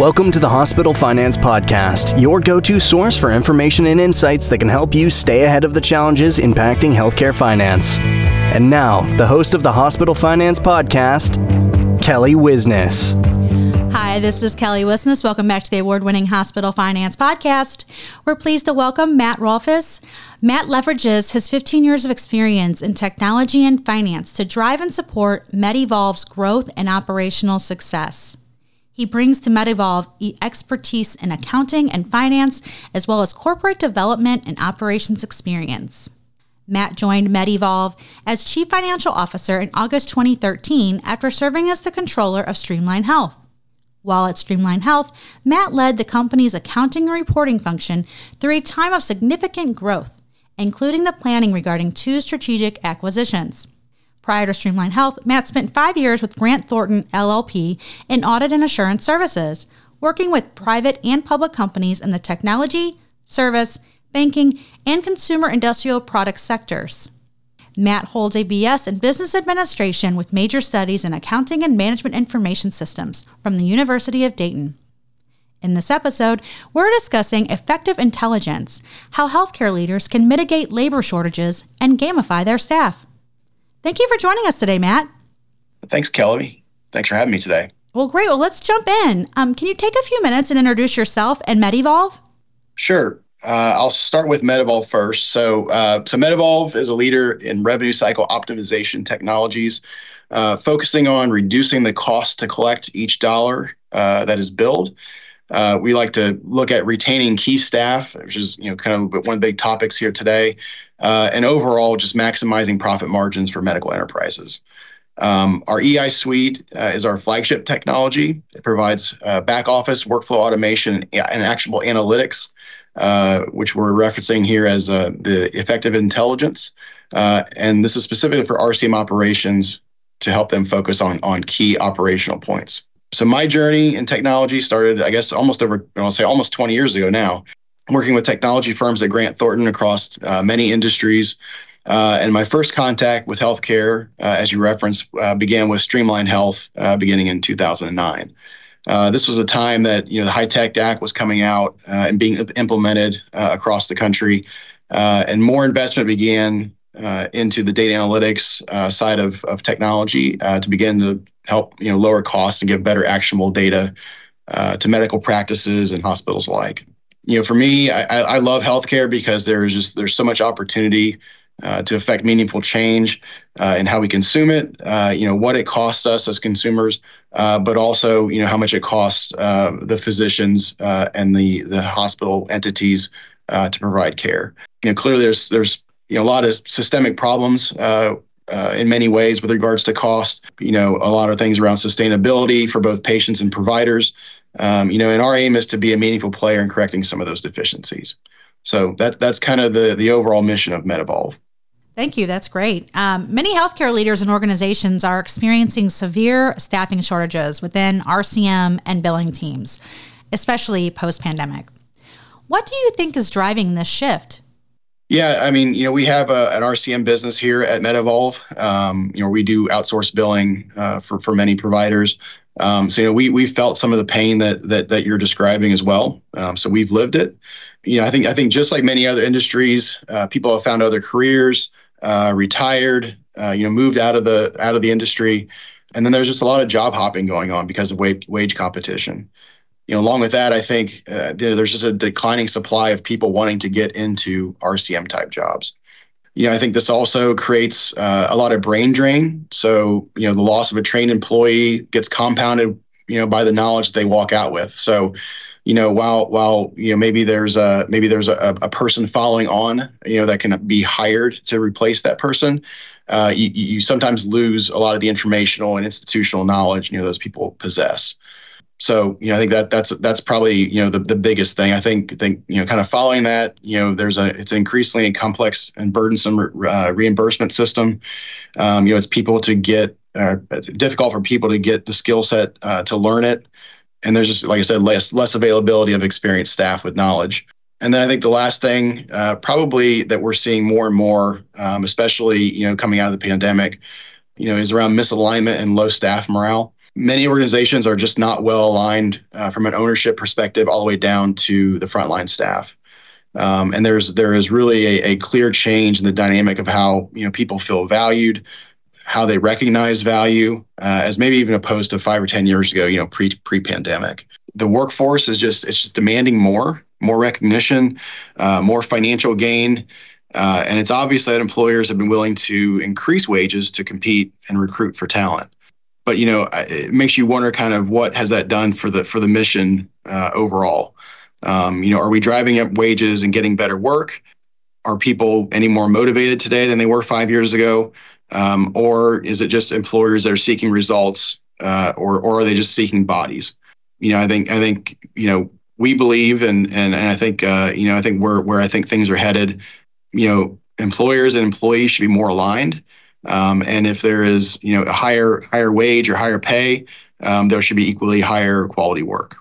Welcome to the Hospital Finance Podcast, your go to source for information and insights that can help you stay ahead of the challenges impacting healthcare finance. And now, the host of the Hospital Finance Podcast, Kelly Wisness. Hi, this is Kelly Wisness. Welcome back to the award winning Hospital Finance Podcast. We're pleased to welcome Matt Rolfes. Matt leverages his 15 years of experience in technology and finance to drive and support MedEvolve's growth and operational success. He brings to MedEvolve expertise in accounting and finance, as well as corporate development and operations experience. Matt joined MedEvolve as Chief Financial Officer in August 2013 after serving as the controller of Streamline Health. While at Streamline Health, Matt led the company's accounting and reporting function through a time of significant growth, including the planning regarding two strategic acquisitions. Prior to Streamline Health, Matt spent five years with Grant Thornton LLP in audit and assurance services, working with private and public companies in the technology, service, banking, and consumer industrial product sectors. Matt holds a BS in Business Administration with major studies in accounting and management information systems from the University of Dayton. In this episode, we're discussing effective intelligence, how healthcare leaders can mitigate labor shortages and gamify their staff. Thank you for joining us today, Matt. Thanks, Kelly. Thanks for having me today. Well, great. Well, let's jump in. Um, can you take a few minutes and introduce yourself and MedEvolve? Sure. Uh, I'll start with MedEvolve first. So, uh, so MedEvolve is a leader in revenue cycle optimization technologies, uh, focusing on reducing the cost to collect each dollar uh, that is billed. Uh, we like to look at retaining key staff, which is you know kind of one of the big topics here today, and overall just maximizing profit margins for medical enterprises. Um, our EI suite uh, is our flagship technology. It provides uh, back office workflow automation and actionable analytics, uh, which we're referencing here as uh, the effective intelligence. Uh, and this is specifically for RCM operations to help them focus on, on key operational points. So my journey in technology started, I guess, almost over, I'll say almost 20 years ago now working with technology firms at Grant Thornton across uh, many industries. Uh, and my first contact with healthcare, uh, as you referenced, uh, began with Streamline Health uh, beginning in 2009. Uh, this was a time that you know the HITECH Act was coming out and being implemented across the country, and more investment began into the data analytics side of, of technology to begin to help you know lower costs and give better actionable data to medical practices and hospitals alike you know, for me, I, I love healthcare because there is just there's so much opportunity uh, to affect meaningful change uh, in how we consume it. Uh, you know what it costs us as consumers, uh, but also you know how much it costs uh, the physicians uh, and the the hospital entities to provide care. You know, clearly there's there's you know a lot of systemic problems. in many ways, with regards to cost, you know, a lot of things around sustainability for both patients and providers. Um, you know, and our aim is to be a meaningful player in correcting some of those deficiencies. So that that's kind of the the overall mission of MedEvolve. Thank you. That's great. Um, many healthcare leaders and organizations are experiencing severe staffing shortages within RCM and billing teams, especially post pandemic. What do you think is driving this shift? Yeah, I mean, you know, we have a, an RCM business here at MedEvolve. Um, you know, we do outsource billing uh, for for many providers. Um, so you know, we we felt some of the pain that that that you're describing as well. Um, so we've lived it. You know, I think I think just like many other industries, uh, people have found other careers, uh, retired, uh, you know, moved out of the out of the industry, and then there's just a lot of job hopping going on because of wage wage competition. You know, along with that, I think uh, there's just a declining supply of people wanting to get into RCM type jobs you know, I think this also creates uh, a lot of brain drain. So, you know, the loss of a trained employee gets compounded, you know, by the knowledge they walk out with. So, you know, while while you know maybe there's a maybe there's a, a person following on, you know, that can be hired to replace that person. Uh, you, you sometimes lose a lot of the informational and institutional knowledge you know those people possess so you know, I think that that's that's probably you know the, the biggest thing. I think think you know, kind of following that, you know, there's a it's an increasingly complex and burdensome uh, reimbursement system. Um, you know, it's people to get uh, difficult for people to get the skill set uh, to learn it, and there's just like I said, less less availability of experienced staff with knowledge. And then I think the last thing, uh, probably that we're seeing more and more, um, especially you know coming out of the pandemic, you know, is around misalignment and low staff morale Many organizations are just not well aligned uh, from an ownership perspective, all the way down to the frontline staff. Um, and there's there is really a, a clear change in the dynamic of how you know people feel valued, how they recognize value, uh, as maybe even opposed to five or ten years ago, you know, pre pre pandemic. The workforce is just it's just demanding more, more recognition, uh, more financial gain, uh, and it's obvious that employers have been willing to increase wages to compete and recruit for talent. But you know, it makes you wonder kind of what has that done for the for the mission uh, overall. Um, you know, are we driving up wages and getting better work? Are people any more motivated today than they were five years ago? Um, or is it just employers that are seeking results, uh, or or are they just seeking bodies? You know, I think I think you know we believe, and and, and I think uh, you know I think where where I think things are headed. You know, employers and employees should be more aligned. Um, and if there is you know a higher higher wage or higher pay, um, there should be equally higher quality work.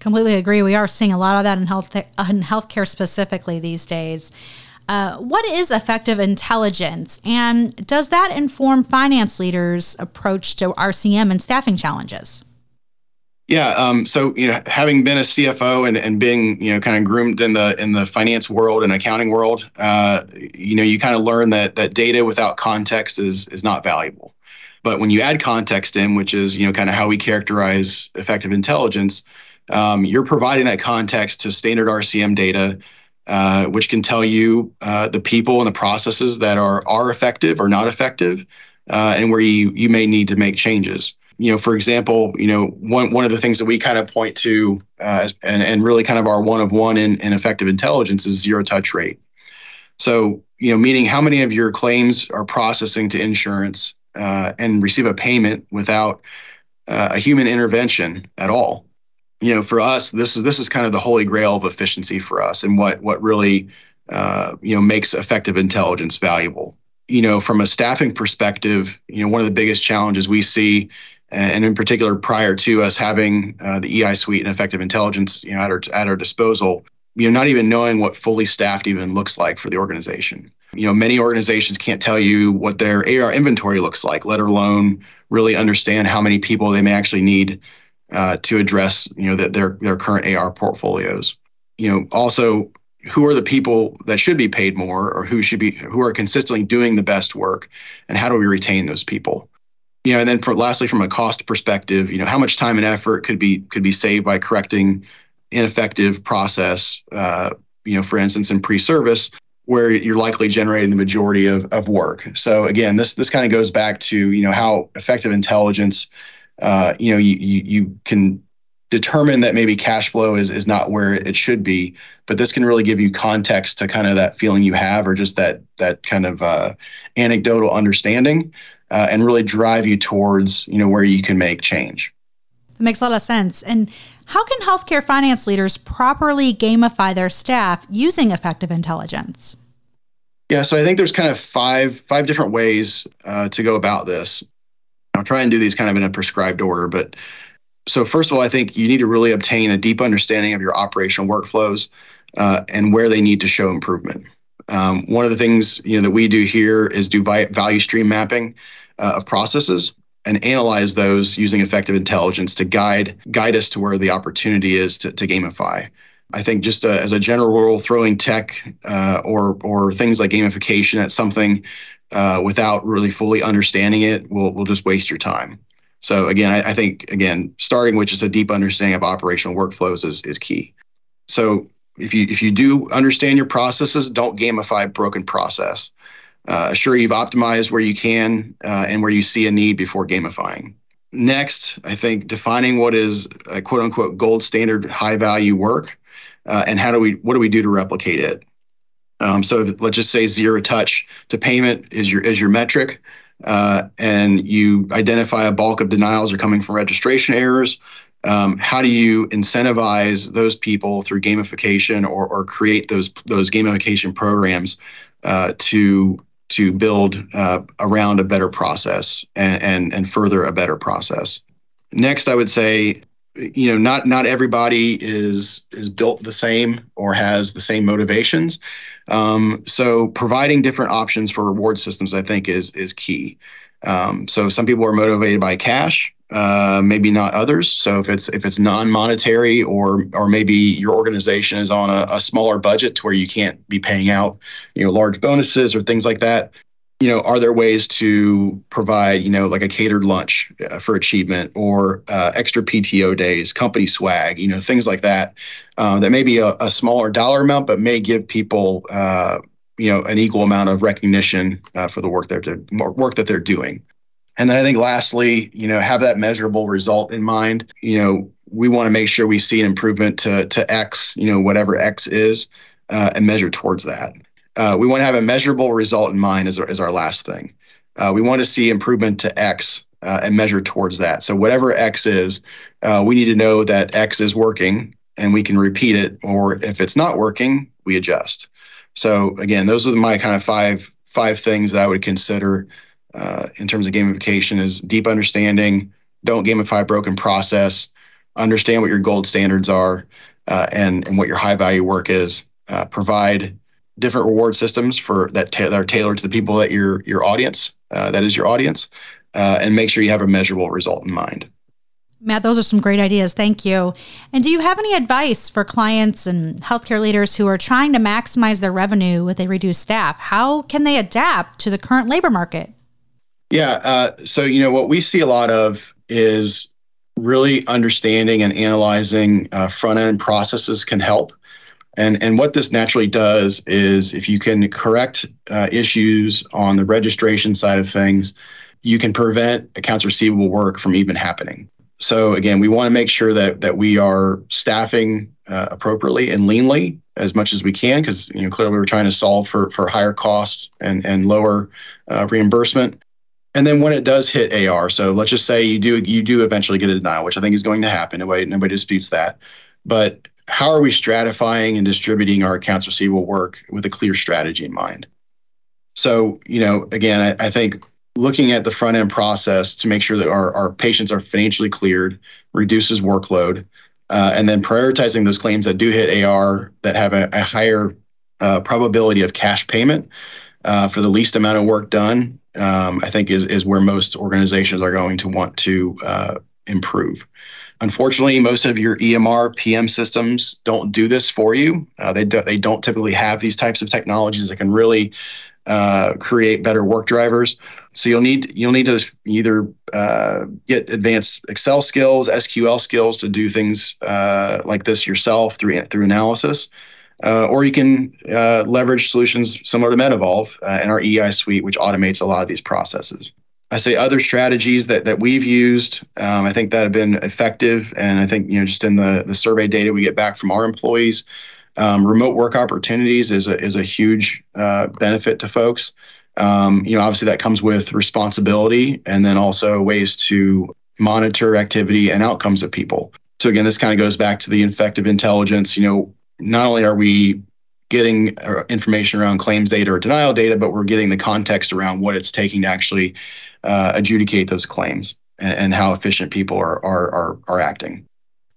Completely agree. We are seeing a lot of that in health in healthcare specifically these days. Uh, what is effective intelligence, and does that inform finance leaders' approach to RCM and staffing challenges? Yeah. Um, so you know, having been a CFO and, and being you know kind of groomed in the in the finance world and accounting world, uh, you know, you kind of learn that that data without context is is not valuable. But when you add context in, which is you know kind of how we characterize effective intelligence, um, you're providing that context to standard RCM data, uh, which can tell you uh, the people and the processes that are are effective or not effective, uh, and where you you may need to make changes. You know, for example, you know one one of the things that we kind of point to, uh, and and really kind of our one of one in, in effective intelligence is zero touch rate. So you know, meaning how many of your claims are processing to insurance uh, and receive a payment without uh, a human intervention at all you know, for us, this is this is kind of the holy grail of efficiency for us, and what what really uh, you know makes effective intelligence valuable. You know, from a staffing perspective, you know, one of the biggest challenges we see, and in particular, prior to us having uh, the EI suite and effective intelligence, you know, at our at our disposal, you know, not even knowing what fully staffed even looks like for the organization. You know, many organizations can't tell you what their AR inventory looks like, let alone really understand how many people they may actually need uh, to address you know the, their their current AR portfolios. You know, also who are the people that should be paid more, or who should be who are consistently doing the best work, and how do we retain those people? You know, and then for lastly, from a cost perspective, you know, how much time and effort could be could be saved by correcting ineffective process. Uh, you know, for instance, in pre-service, where you're likely generating the majority of, of work. So again, this this kind of goes back to you know how effective intelligence uh, you know, you, you, you can determine that maybe cash flow is, is not where it should be, but this can really give you context to kind of that feeling you have or just that, that kind of uh, anecdotal understanding uh, and really drive you towards, you know, where you can make change. That makes a lot of sense. And how can healthcare finance leaders properly gamify their staff using effective intelligence? Yeah, so I think there's kind of five five different ways uh, to go about this. I'll try and do these kind of in a prescribed order. But so, first of all, I think you need to really obtain a deep understanding of your operational workflows uh, and where they need to show improvement. Um, one of the things you know that we do here is do value stream mapping uh, of processes and analyze those using effective intelligence to guide guide us to where the opportunity is to, to gamify. I think just uh, as a general rule, throwing tech uh, or or things like gamification at something uh, without really fully understanding it will will just waste your time. So again, I, I, think again starting with just a deep understanding of operational workflows is is key. So if you if you do understand your processes, don't gamify broken process. Uh, assure you've optimized where you can uh, and where you see a need before gamifying. Next, I think defining what is a quote unquote gold standard high value work uh, and how do we what do we do to replicate it um, so if, let's just say zero touch to payment is your is your metric, uh, and you identify a bulk of denials are coming from registration errors. Um, how do you incentivize those people through gamification or, or create those those gamification programs uh, to to build uh, around a better process and, and and further a better process? Next, I would say you know not not everybody is is built the same or has the same motivations um, so providing different options for reward systems, I think, is is key. Um, so some people are motivated by cash, uh, maybe not others. So if it's if it's non-monetary or or maybe your organization is on a, a, smaller budget to where you can't be paying out you know large bonuses or things like that, you know, are there ways to provide, you know, like a catered lunch uh, for achievement or uh, extra PTO days, company swag, you know, things like that, uh, that may be a, a, smaller dollar amount, but may give people, uh, you know, an equal amount of recognition uh, for the work they're work that they're doing. And then I think lastly, you know, have that measurable result in mind. You know, we want to make sure we see an improvement to to X, you know, whatever X is, uh, and measure towards that uh, we want to have a measurable result in mind as our, as our last thing. Uh, we want to see improvement to X uh, and measure towards that. So whatever X is, uh, we need to know that X is working and we can repeat it. Or if it's not working, we adjust. So again, those are my kind of five five things that I would consider uh, in terms of gamification: is deep understanding, don't gamify broken process, understand what your gold standards are, uh, and and what your high value work is. provide different reward systems for that, ta- that are tailored to the people that your your audience uh, that is your audience, uh, and make sure you have a measurable result in mind. Matt, those are some great ideas. Thank you. And do you have any advice for clients and healthcare leaders who are trying to maximize their revenue with a reduced staff? How can they adapt to the current labor market? Yeah. Uh, so, you know, what we see a lot of is really understanding and analyzing uh, front end processes can help. And, and what this naturally does is if you can correct uh, issues on the registration side of things, you can prevent accounts receivable work from even happening. So again, we want to make sure that that we are staffing uh, appropriately and leanly as much as we can, because you know clearly we're trying to solve for for higher costs and and lower uh, reimbursement. And then when it does hit AR, so let's just say you do you do eventually get a denial, which I think is going to happen. Nobody nobody disputes that. But how are we stratifying and distributing our accounts receivable work with a clear strategy in mind? So, you know, again, I, I think looking at the front end process to make sure that our, our patients are financially cleared reduces workload, uh, and then prioritizing those claims that do hit AR that have a, a higher uh, probability of cash payment uh, for the least amount of work done, um, I think is is where most organizations are going to want to uh, improve. Unfortunately, most of your EMR PM systems don't do this for you. Uh, they, do, they don't typically have these types of technologies that can really uh, create better work drivers. So you'll need you'll need to either uh, get advanced Excel skills, SQL skills to do things uh, like this yourself through through analysis, uh, or you can uh, leverage solutions similar to MedEvolve and our EI suite, which automates a lot of these processes. I say other strategies that that we've used. Um, I think that have been effective, and I think you know just in the the survey data we get back from our employees, um, remote work opportunities is a is a huge uh, benefit to folks. Um, you know, obviously that comes with responsibility, and then also ways to monitor activity and outcomes of people. So again, this kind of goes back to the effective intelligence. You know, not only are we getting uh, information around claims data or denial data, but we're getting the context around what it's taking to actually uh, adjudicate those claims and, and, how efficient people are, are, are, are acting.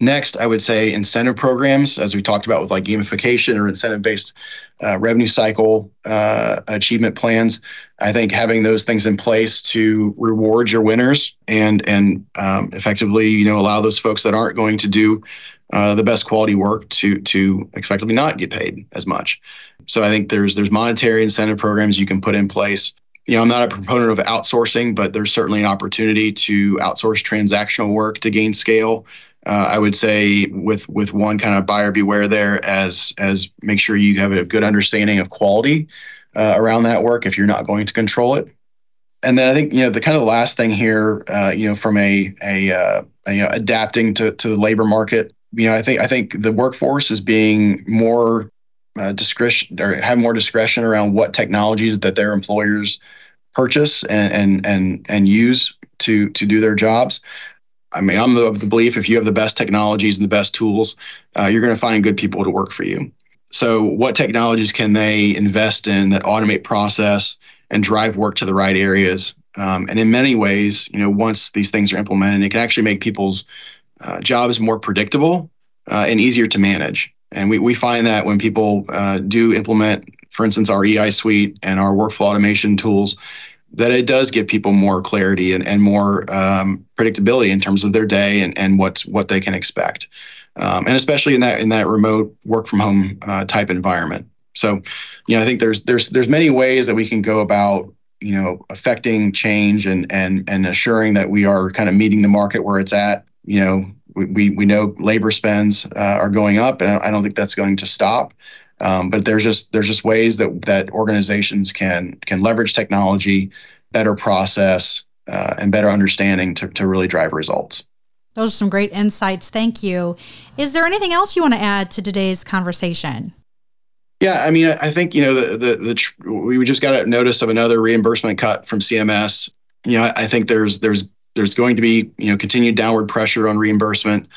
Next, I would say incentive programs, as we talked about with like gamification or incentive based uh, revenue cycle uh, achievement plans. I think having those things in place to reward your winners and and um, effectively, you know, allow those folks that aren't going to do uh, the best quality work to to effectively not get paid as much. So I think there's there's monetary incentive programs you can put in place you know, I'm not a proponent of outsourcing, but there's certainly an opportunity to outsource transactional work to gain scale. Uh, I would say with with one kind of buyer beware there, as as make sure you have a good understanding of quality uh, around that work if you're not going to control it. And then I think you know the kind of last thing here, uh, you know, from a a, uh, a you know, adapting to to the labor market, you know, I think I think the workforce is being more uh, discretion or have more discretion around what technologies that their employers purchase and and and, and use to to do their jobs. I mean, I'm of the belief if you have the best technologies and the best tools, uh, you're going to find good people to work for you. So, what technologies can they invest in that automate process and drive work to the right areas? Um, and in many ways, you know, once these things are implemented, it can actually make people's uh, jobs more predictable uh, and easier to manage. And we, we find that when people uh, do implement, for instance, our EI suite and our workflow automation tools, that it does give people more clarity and, and more um, predictability in terms of their day and, and what's what they can expect. Um, and especially in that in that remote work from home uh, type environment. So, you know, I think there's there's there's many ways that we can go about you know affecting change and and and assuring that we are kind of meeting the market where it's at. You know, we we know labor spends uh, are going up, and I don't think that's going to stop. Um, but there's just there's just ways that that organizations can can leverage technology, better process, uh, and better understanding to to really drive results. Those are some great insights. Thank you. Is there anything else you want to add to today's conversation? Yeah, I mean, I think you know the the, the we just got a notice of another reimbursement cut from CMS. You know, I think there's there's there's going to be you know continued downward pressure on reimbursement.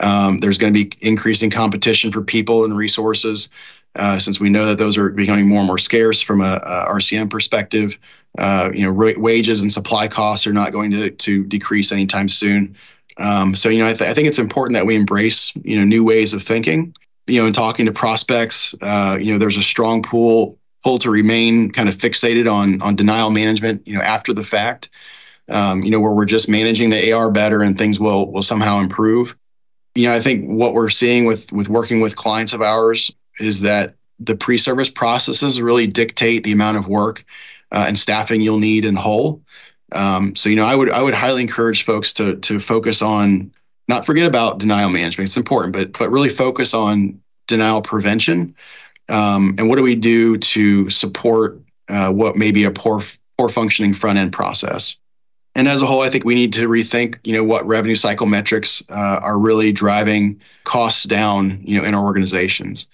Um, there's going to be increasing competition for people and resources, uh, since we know that those are becoming more and more scarce from a, a RCM perspective. Uh, you know, wages and supply costs are not going to to decrease anytime soon. Um, so you know, I, th- I, think it's important that we embrace you know new ways of thinking. You know, in talking to prospects, uh, you know, there's a strong pull pull to remain kind of fixated on on denial management. You know, after the fact, um, you know, where we're just managing the AR better and things will will somehow improve. You know, I think what we're seeing with with working with clients of ours is that the pre-service processes really dictate the amount of work uh, and staffing you'll need in whole. Um, so you know, I would I would highly encourage folks to to focus on not forget about denial management. It's important, but but really focus on denial prevention. Um, and what do we do to support uh, what may be a poor poor functioning front end process? And as a whole, I think we need to rethink, you know, what revenue cycle metrics uh, are really driving costs down, you know, in our organizations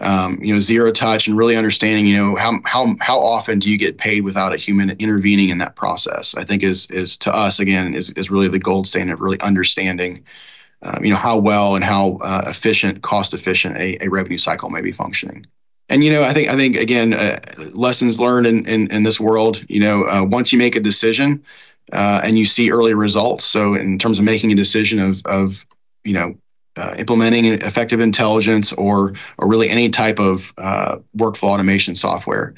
um, you know, zero touch and really understanding, you know, how how how often do you get paid without a human intervening in that process? I think is is to us again is is really the gold standard of really understanding, um, you know, how well and how uh, efficient, cost efficient a, a revenue cycle may be functioning. And you know, I think I think again, uh, lessons learned in, in in this world. You know, uh, once you make a decision uh, and you see early results, so in terms of making a decision of of you know uh, implementing effective intelligence or or really any type of uh, workflow automation software.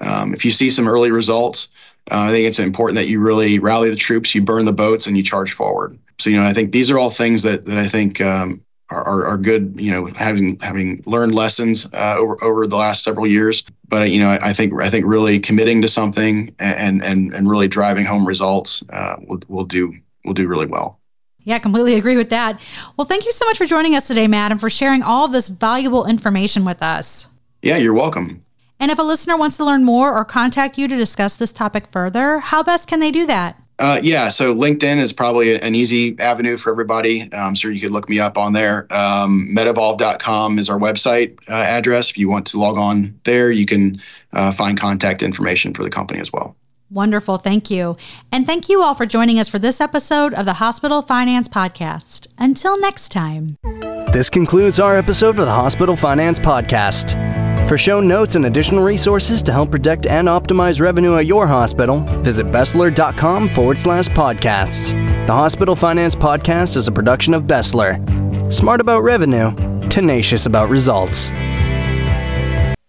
Um, if you see some early results, uh, I think it's important that you really rally the troops, you burn the boats, and you charge forward. So you know, I think these are all things that that I think um, are, are good. You know, having having learned lessons uh, over over the last several years. But you know, I, I, think I think really committing to something and and and really driving home results uh, will will do will do really well. Yeah, completely agree with that. Well, thank you so much for joining us today, Matt, and for sharing all of this valuable information with us. Yeah, you're welcome. And if a listener wants to learn more or contact you to discuss this topic further, how best can they do that? Uh, yeah, so LinkedIn is probably an easy avenue for everybody. I'm sure you could look me up on there. Um, MedEvolve.com is our website uh, address. If you want to log on there, you can uh, find contact information for the company as well. Wonderful. Thank you. And thank you all for joining us for this episode of the Hospital Finance Podcast. Until next time. This concludes our episode of the Hospital Finance Podcast. For show notes and additional resources to help protect and optimize revenue at your hospital, visit Besler.com forward slash podcasts. The Hospital Finance Podcast is a production of Bessler. Smart about revenue, tenacious about results.